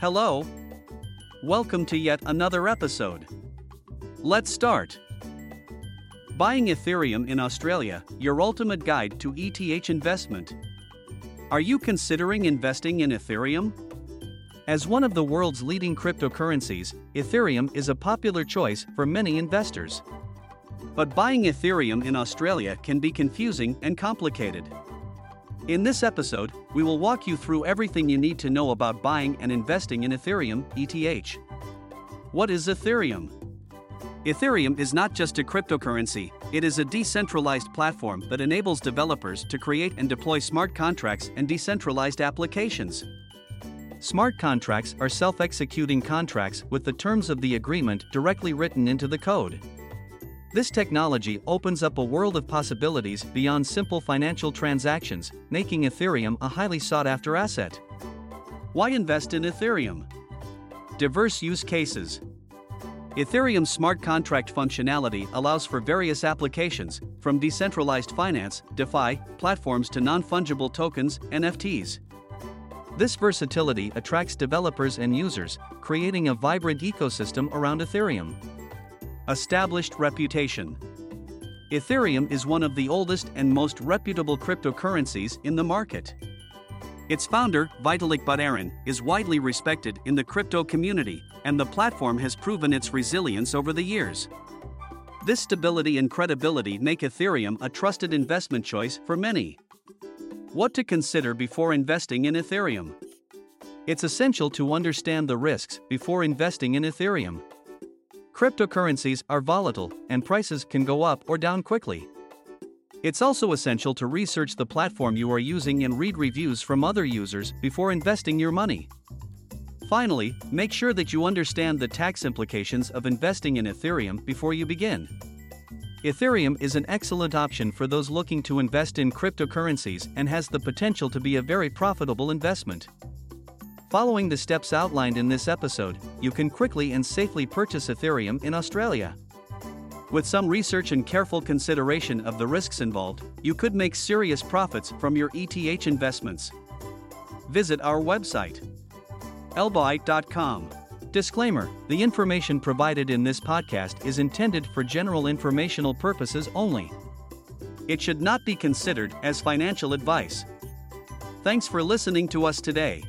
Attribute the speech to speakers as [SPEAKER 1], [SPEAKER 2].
[SPEAKER 1] Hello. Welcome to yet another episode. Let's start. Buying Ethereum in Australia, your ultimate guide to ETH investment. Are you considering investing in Ethereum? As one of the world's leading cryptocurrencies, Ethereum is a popular choice for many investors. But buying Ethereum in Australia can be confusing and complicated. In this episode, we will walk you through everything you need to know about buying and investing in Ethereum, ETH. What is Ethereum? Ethereum is not just a cryptocurrency, it is a decentralized platform that enables developers to create and deploy smart contracts and decentralized applications. Smart contracts are self executing contracts with the terms of the agreement directly written into the code. This technology opens up a world of possibilities beyond simple financial transactions, making Ethereum a highly sought after asset. Why invest in Ethereum? Diverse use cases. Ethereum's smart contract functionality allows for various applications, from decentralized finance, DeFi, platforms to non fungible tokens, NFTs. This versatility attracts developers and users, creating a vibrant ecosystem around Ethereum. Established reputation. Ethereum is one of the oldest and most reputable cryptocurrencies in the market. Its founder, Vitalik Buterin, is widely respected in the crypto community, and the platform has proven its resilience over the years. This stability and credibility make Ethereum a trusted investment choice for many. What to consider before investing in Ethereum? It's essential to understand the risks before investing in Ethereum. Cryptocurrencies are volatile, and prices can go up or down quickly. It's also essential to research the platform you are using and read reviews from other users before investing your money. Finally, make sure that you understand the tax implications of investing in Ethereum before you begin. Ethereum is an excellent option for those looking to invest in cryptocurrencies and has the potential to be a very profitable investment. Following the steps outlined in this episode, you can quickly and safely purchase Ethereum in Australia. With some research and careful consideration of the risks involved, you could make serious profits from your ETH investments. Visit our website, elbaite.com. Disclaimer The information provided in this podcast is intended for general informational purposes only. It should not be considered as financial advice. Thanks for listening to us today.